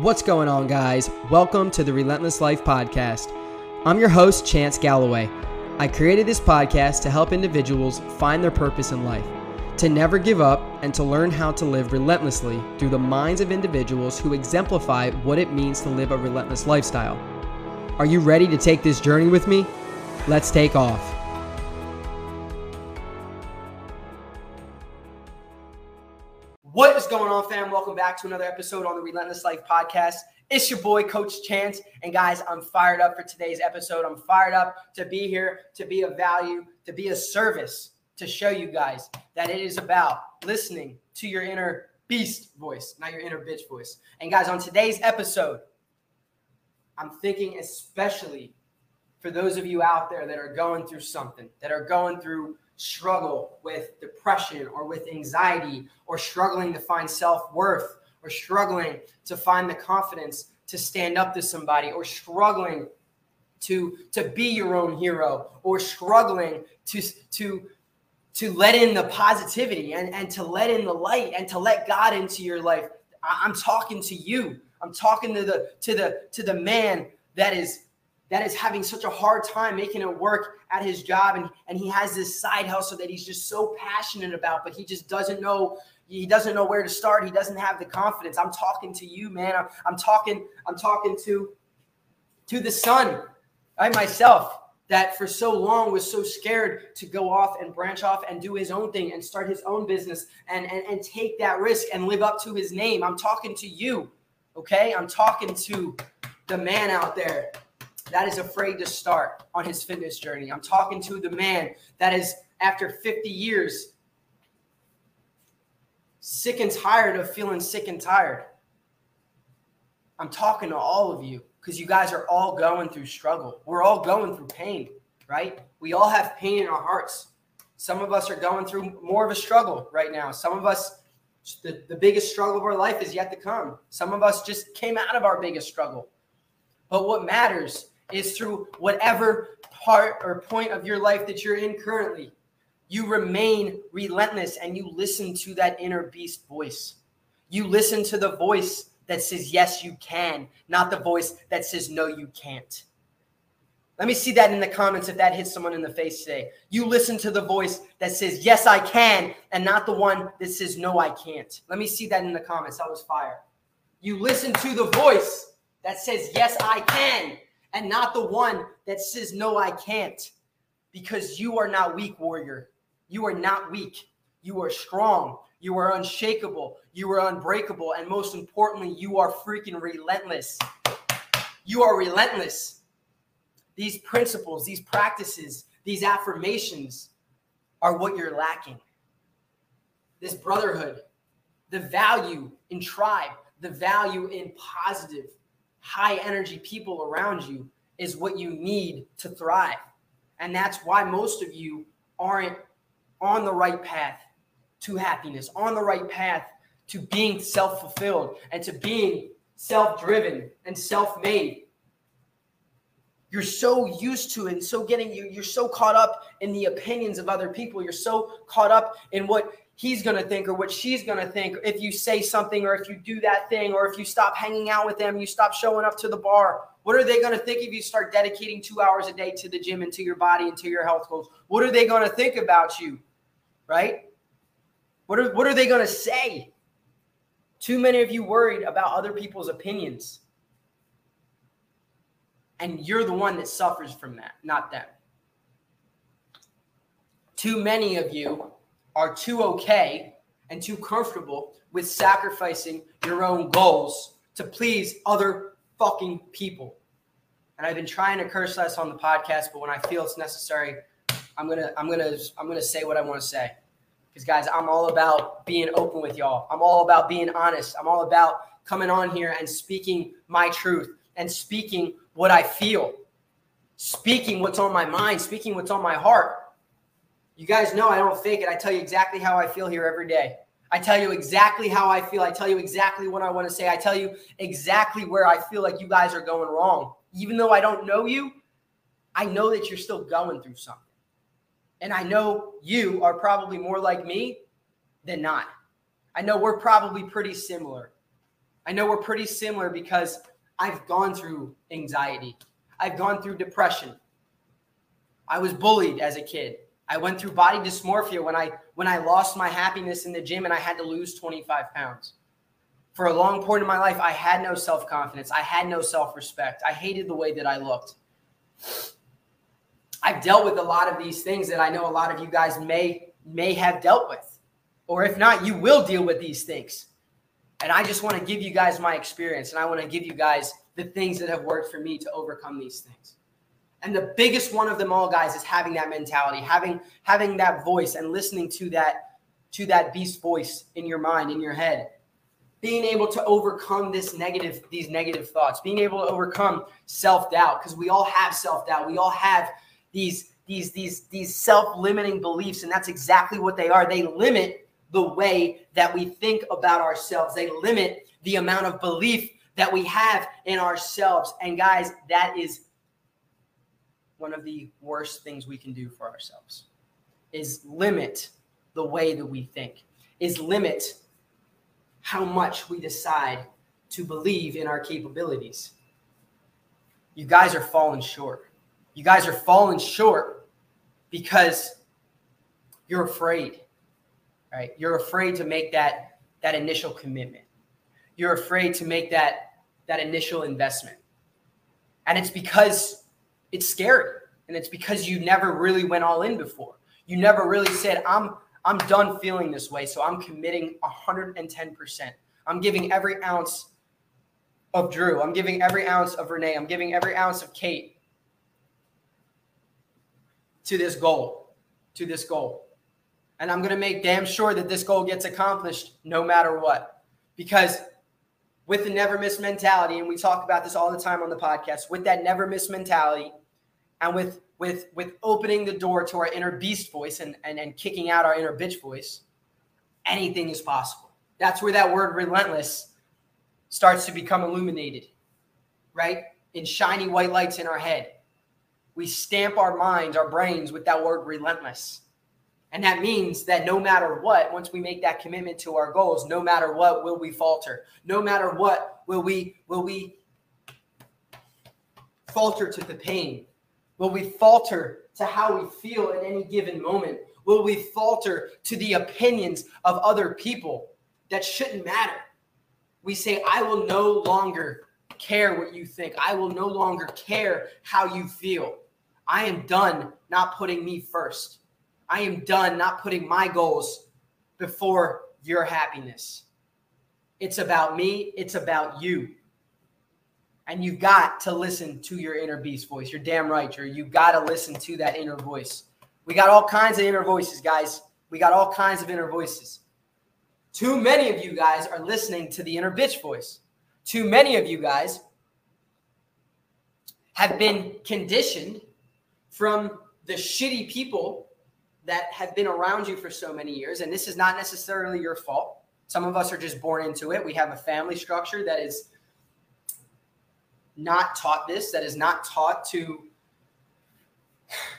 What's going on, guys? Welcome to the Relentless Life Podcast. I'm your host, Chance Galloway. I created this podcast to help individuals find their purpose in life, to never give up, and to learn how to live relentlessly through the minds of individuals who exemplify what it means to live a relentless lifestyle. Are you ready to take this journey with me? Let's take off. What is going on, fam? Welcome back to another episode on the Relentless Life Podcast. It's your boy, Coach Chance. And guys, I'm fired up for today's episode. I'm fired up to be here, to be of value, to be a service, to show you guys that it is about listening to your inner beast voice, not your inner bitch voice. And guys, on today's episode, I'm thinking especially for those of you out there that are going through something, that are going through struggle with depression or with anxiety or struggling to find self worth or struggling to find the confidence to stand up to somebody or struggling to to be your own hero or struggling to to to let in the positivity and, and to let in the light and to let God into your life. I'm talking to you. I'm talking to the to the to the man that is that is having such a hard time making it work at his job and, and he has this side hustle that he's just so passionate about but he just doesn't know he doesn't know where to start. He doesn't have the confidence. I'm talking to you man. I'm, I'm talking i'm talking to to the son i myself that for so long was so scared to go off and branch off and do his own thing and start his own business and, and, and take that risk and live up to his name. I'm talking to you okay? I'm talking to the man out there that is afraid to start on his fitness journey. I'm talking to the man that is, after 50 years, sick and tired of feeling sick and tired. I'm talking to all of you because you guys are all going through struggle. We're all going through pain, right? We all have pain in our hearts. Some of us are going through more of a struggle right now. Some of us, the, the biggest struggle of our life is yet to come. Some of us just came out of our biggest struggle. But what matters is through whatever part or point of your life that you're in currently. You remain relentless and you listen to that inner beast voice. You listen to the voice that says, Yes, you can, not the voice that says, No, you can't. Let me see that in the comments if that hits someone in the face today. You listen to the voice that says, Yes, I can, and not the one that says, No, I can't. Let me see that in the comments. That was fire. You listen to the voice that says, Yes, I can, and not the one that says, No, I can't. Because you are not weak, warrior. You are not weak. You are strong. You are unshakable. You are unbreakable. And most importantly, you are freaking relentless. You are relentless. These principles, these practices, these affirmations are what you're lacking. This brotherhood, the value in tribe, the value in positive, high energy people around you is what you need to thrive. And that's why most of you aren't on the right path to happiness, on the right path to being self fulfilled and to being self driven and self made. You're so used to and so getting you, you're so caught up in the opinions of other people. You're so caught up in what he's going to think or what she's going to think if you say something or if you do that thing or if you stop hanging out with them, you stop showing up to the bar. What are they going to think if you start dedicating two hours a day to the gym and to your body and to your health goals? What are they going to think about you? Right? What are, what are they going to say? Too many of you worried about other people's opinions. And you're the one that suffers from that, not them. Too many of you are too okay and too comfortable with sacrificing your own goals to please other fucking people. And I've been trying to curse less on the podcast, but when I feel it's necessary, I'm gonna I'm gonna I'm gonna say what I want to say. Because guys, I'm all about being open with y'all. I'm all about being honest. I'm all about coming on here and speaking my truth and speaking what I feel, speaking what's on my mind, speaking what's on my heart. You guys know I don't fake it. I tell you exactly how I feel here every day. I tell you exactly how I feel. I tell you exactly what I want to say. I tell you exactly where I feel like you guys are going wrong. Even though I don't know you, I know that you're still going through something. And I know you are probably more like me than not. I know we're probably pretty similar. I know we're pretty similar because I've gone through anxiety. I've gone through depression. I was bullied as a kid. I went through body dysmorphia when I when I lost my happiness in the gym and I had to lose 25 pounds. For a long point in my life, I had no self-confidence. I had no self-respect. I hated the way that I looked. I've dealt with a lot of these things that I know a lot of you guys may may have dealt with. Or if not, you will deal with these things. And I just want to give you guys my experience and I want to give you guys the things that have worked for me to overcome these things. And the biggest one of them all, guys, is having that mentality, having having that voice and listening to that to that beast voice in your mind, in your head. Being able to overcome this negative, these negative thoughts, being able to overcome self-doubt, because we all have self-doubt. We all have these these these these self-limiting beliefs, and that's exactly what they are. They limit the way that we think about ourselves. They limit the amount of belief that we have in ourselves. And guys, that is one of the worst things we can do for ourselves is limit the way that we think, is limit how much we decide to believe in our capabilities. You guys are falling short. You guys are falling short because you're afraid. Right? You're afraid to make that that initial commitment. You're afraid to make that that initial investment. And it's because it's scary. And it's because you never really went all in before. You never really said, I'm I'm done feeling this way. So I'm committing 110%. I'm giving every ounce of Drew. I'm giving every ounce of Renee. I'm giving every ounce of Kate to this goal, to this goal. And I'm going to make damn sure that this goal gets accomplished no matter what. Because with the never miss mentality, and we talk about this all the time on the podcast, with that never miss mentality, and with with with opening the door to our inner beast voice and, and and kicking out our inner bitch voice anything is possible. That's where that word relentless starts to become illuminated right? In shiny white lights in our head. We stamp our minds our brains with that word relentless. And that means that no matter what once we make that commitment to our goals no matter what will we falter no matter what will we will we falter to the pain Will we falter to how we feel at any given moment? Will we falter to the opinions of other people that shouldn't matter? We say, I will no longer care what you think. I will no longer care how you feel. I am done not putting me first. I am done not putting my goals before your happiness. It's about me, it's about you and you've got to listen to your inner beast voice. You're damn right, Drew. You got to listen to that inner voice. We got all kinds of inner voices, guys. We got all kinds of inner voices. Too many of you guys are listening to the inner bitch voice. Too many of you guys have been conditioned from the shitty people that have been around you for so many years. And this is not necessarily your fault. Some of us are just born into it. We have a family structure that is not taught this, that is not taught to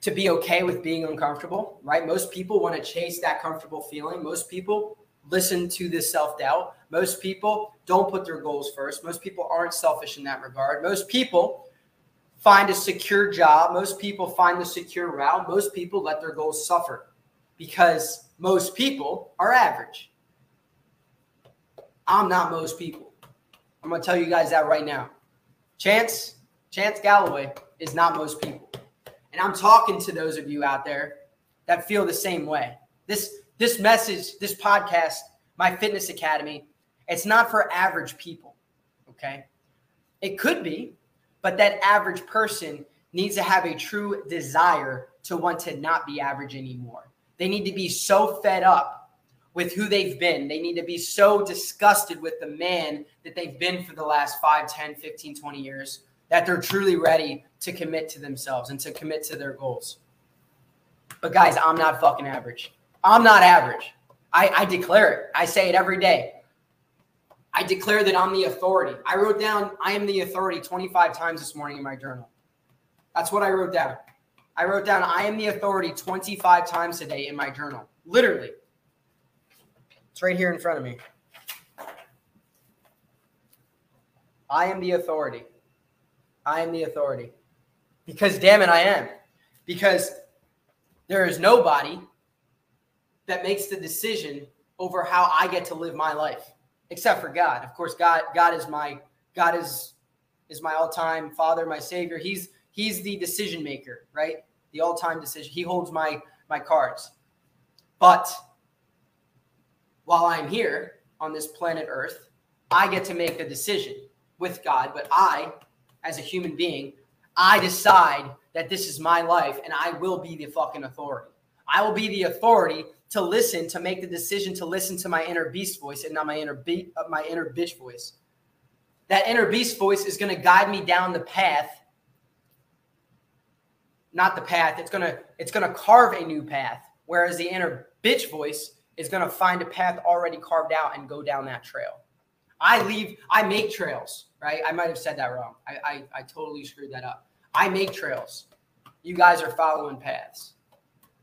to be okay with being uncomfortable, right? Most people want to chase that comfortable feeling. Most people listen to this self-doubt. Most people don't put their goals first. Most people aren't selfish in that regard. Most people find a secure job. Most people find the secure route. Most people let their goals suffer because most people are average. I'm not most people. I'm going to tell you guys that right now. Chance, Chance Galloway is not most people. And I'm talking to those of you out there that feel the same way. This this message, this podcast, my fitness academy, it's not for average people, okay? It could be, but that average person needs to have a true desire to want to not be average anymore. They need to be so fed up with who they've been. They need to be so disgusted with the man that they've been for the last 5, 10, 15, 20 years that they're truly ready to commit to themselves and to commit to their goals. But guys, I'm not fucking average. I'm not average. I, I declare it. I say it every day. I declare that I'm the authority. I wrote down I am the authority 25 times this morning in my journal. That's what I wrote down. I wrote down I am the authority 25 times today in my journal. Literally. It's right here in front of me. I am the authority. I am the authority. Because damn it, I am. Because there is nobody that makes the decision over how I get to live my life, except for God. Of course, God, God is my God is is my all-time father, my savior. He's he's the decision maker, right? The all-time decision. He holds my my cards. But while I'm here on this planet Earth, I get to make a decision with God, but I, as a human being, I decide that this is my life and I will be the fucking authority. I will be the authority to listen, to make the decision to listen to my inner beast voice and not my inner be- uh, my inner bitch voice. That inner beast voice is going to guide me down the path. Not the path. It's going to it's going to carve a new path. Whereas the inner bitch voice is going to find a path already carved out and go down that trail. I leave, I make trails, right? I might have said that wrong. I, I, I totally screwed that up. I make trails. You guys are following paths.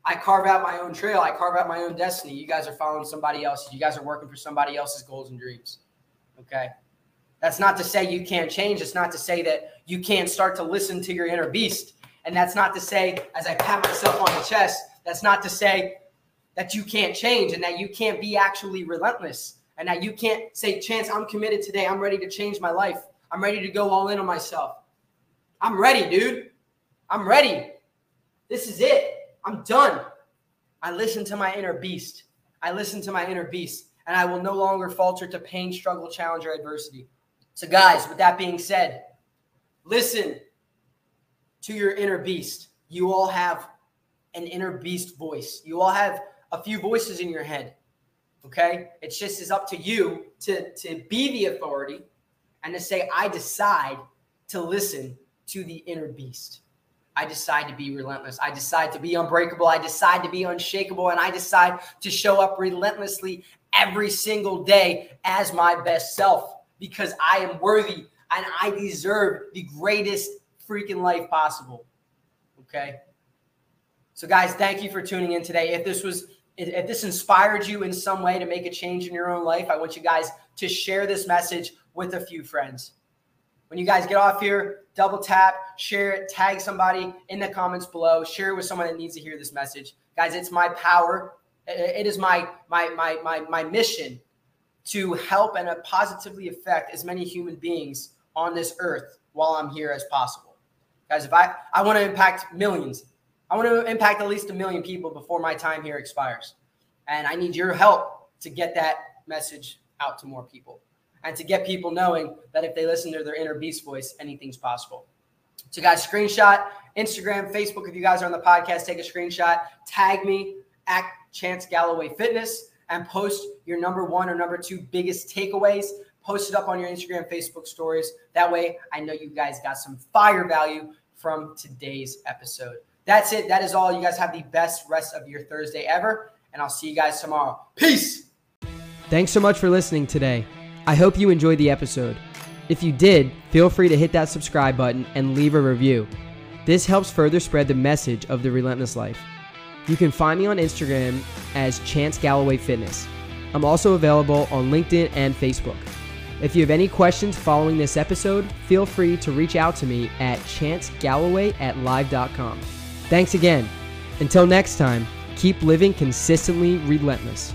I carve out my own trail. I carve out my own destiny. You guys are following somebody else's. You guys are working for somebody else's goals and dreams. Okay. That's not to say you can't change. It's not to say that you can't start to listen to your inner beast. And that's not to say, as I pat myself on the chest, that's not to say that you can't change and that you can't be actually relentless and that you can't say, Chance, I'm committed today. I'm ready to change my life. I'm ready to go all in on myself. I'm ready, dude. I'm ready. This is it. I'm done. I listen to my inner beast. I listen to my inner beast, and I will no longer falter to pain, struggle, challenge, or adversity. So, guys, with that being said, listen to your inner beast. You all have an inner beast voice. You all have a few voices in your head. Okay. It's just is up to you to, to be the authority and to say, I decide to listen to the inner beast. I decide to be relentless. I decide to be unbreakable. I decide to be unshakable. And I decide to show up relentlessly every single day as my best self because I am worthy and I deserve the greatest freaking life possible. Okay. So, guys, thank you for tuning in today. If this was if this inspired you in some way to make a change in your own life, I want you guys to share this message with a few friends. When you guys get off here, double tap, share it, tag somebody in the comments below, share it with someone that needs to hear this message. Guys, it's my power. It is my my my my my mission to help and positively affect as many human beings on this earth while I'm here as possible. Guys, if I I want to impact millions, I want to impact at least a million people before my time here expires. And I need your help to get that message out to more people and to get people knowing that if they listen to their inner beast voice, anything's possible. So, guys, screenshot Instagram, Facebook. If you guys are on the podcast, take a screenshot, tag me at Chance Galloway Fitness, and post your number one or number two biggest takeaways. Post it up on your Instagram, Facebook stories. That way, I know you guys got some fire value from today's episode. That's it. That is all. You guys have the best rest of your Thursday ever. And I'll see you guys tomorrow. Peace. Thanks so much for listening today. I hope you enjoyed the episode. If you did, feel free to hit that subscribe button and leave a review. This helps further spread the message of the Relentless Life. You can find me on Instagram as Chance Galloway Fitness. I'm also available on LinkedIn and Facebook. If you have any questions following this episode, feel free to reach out to me at chancegalloway at live.com. Thanks again. Until next time, keep living consistently relentless.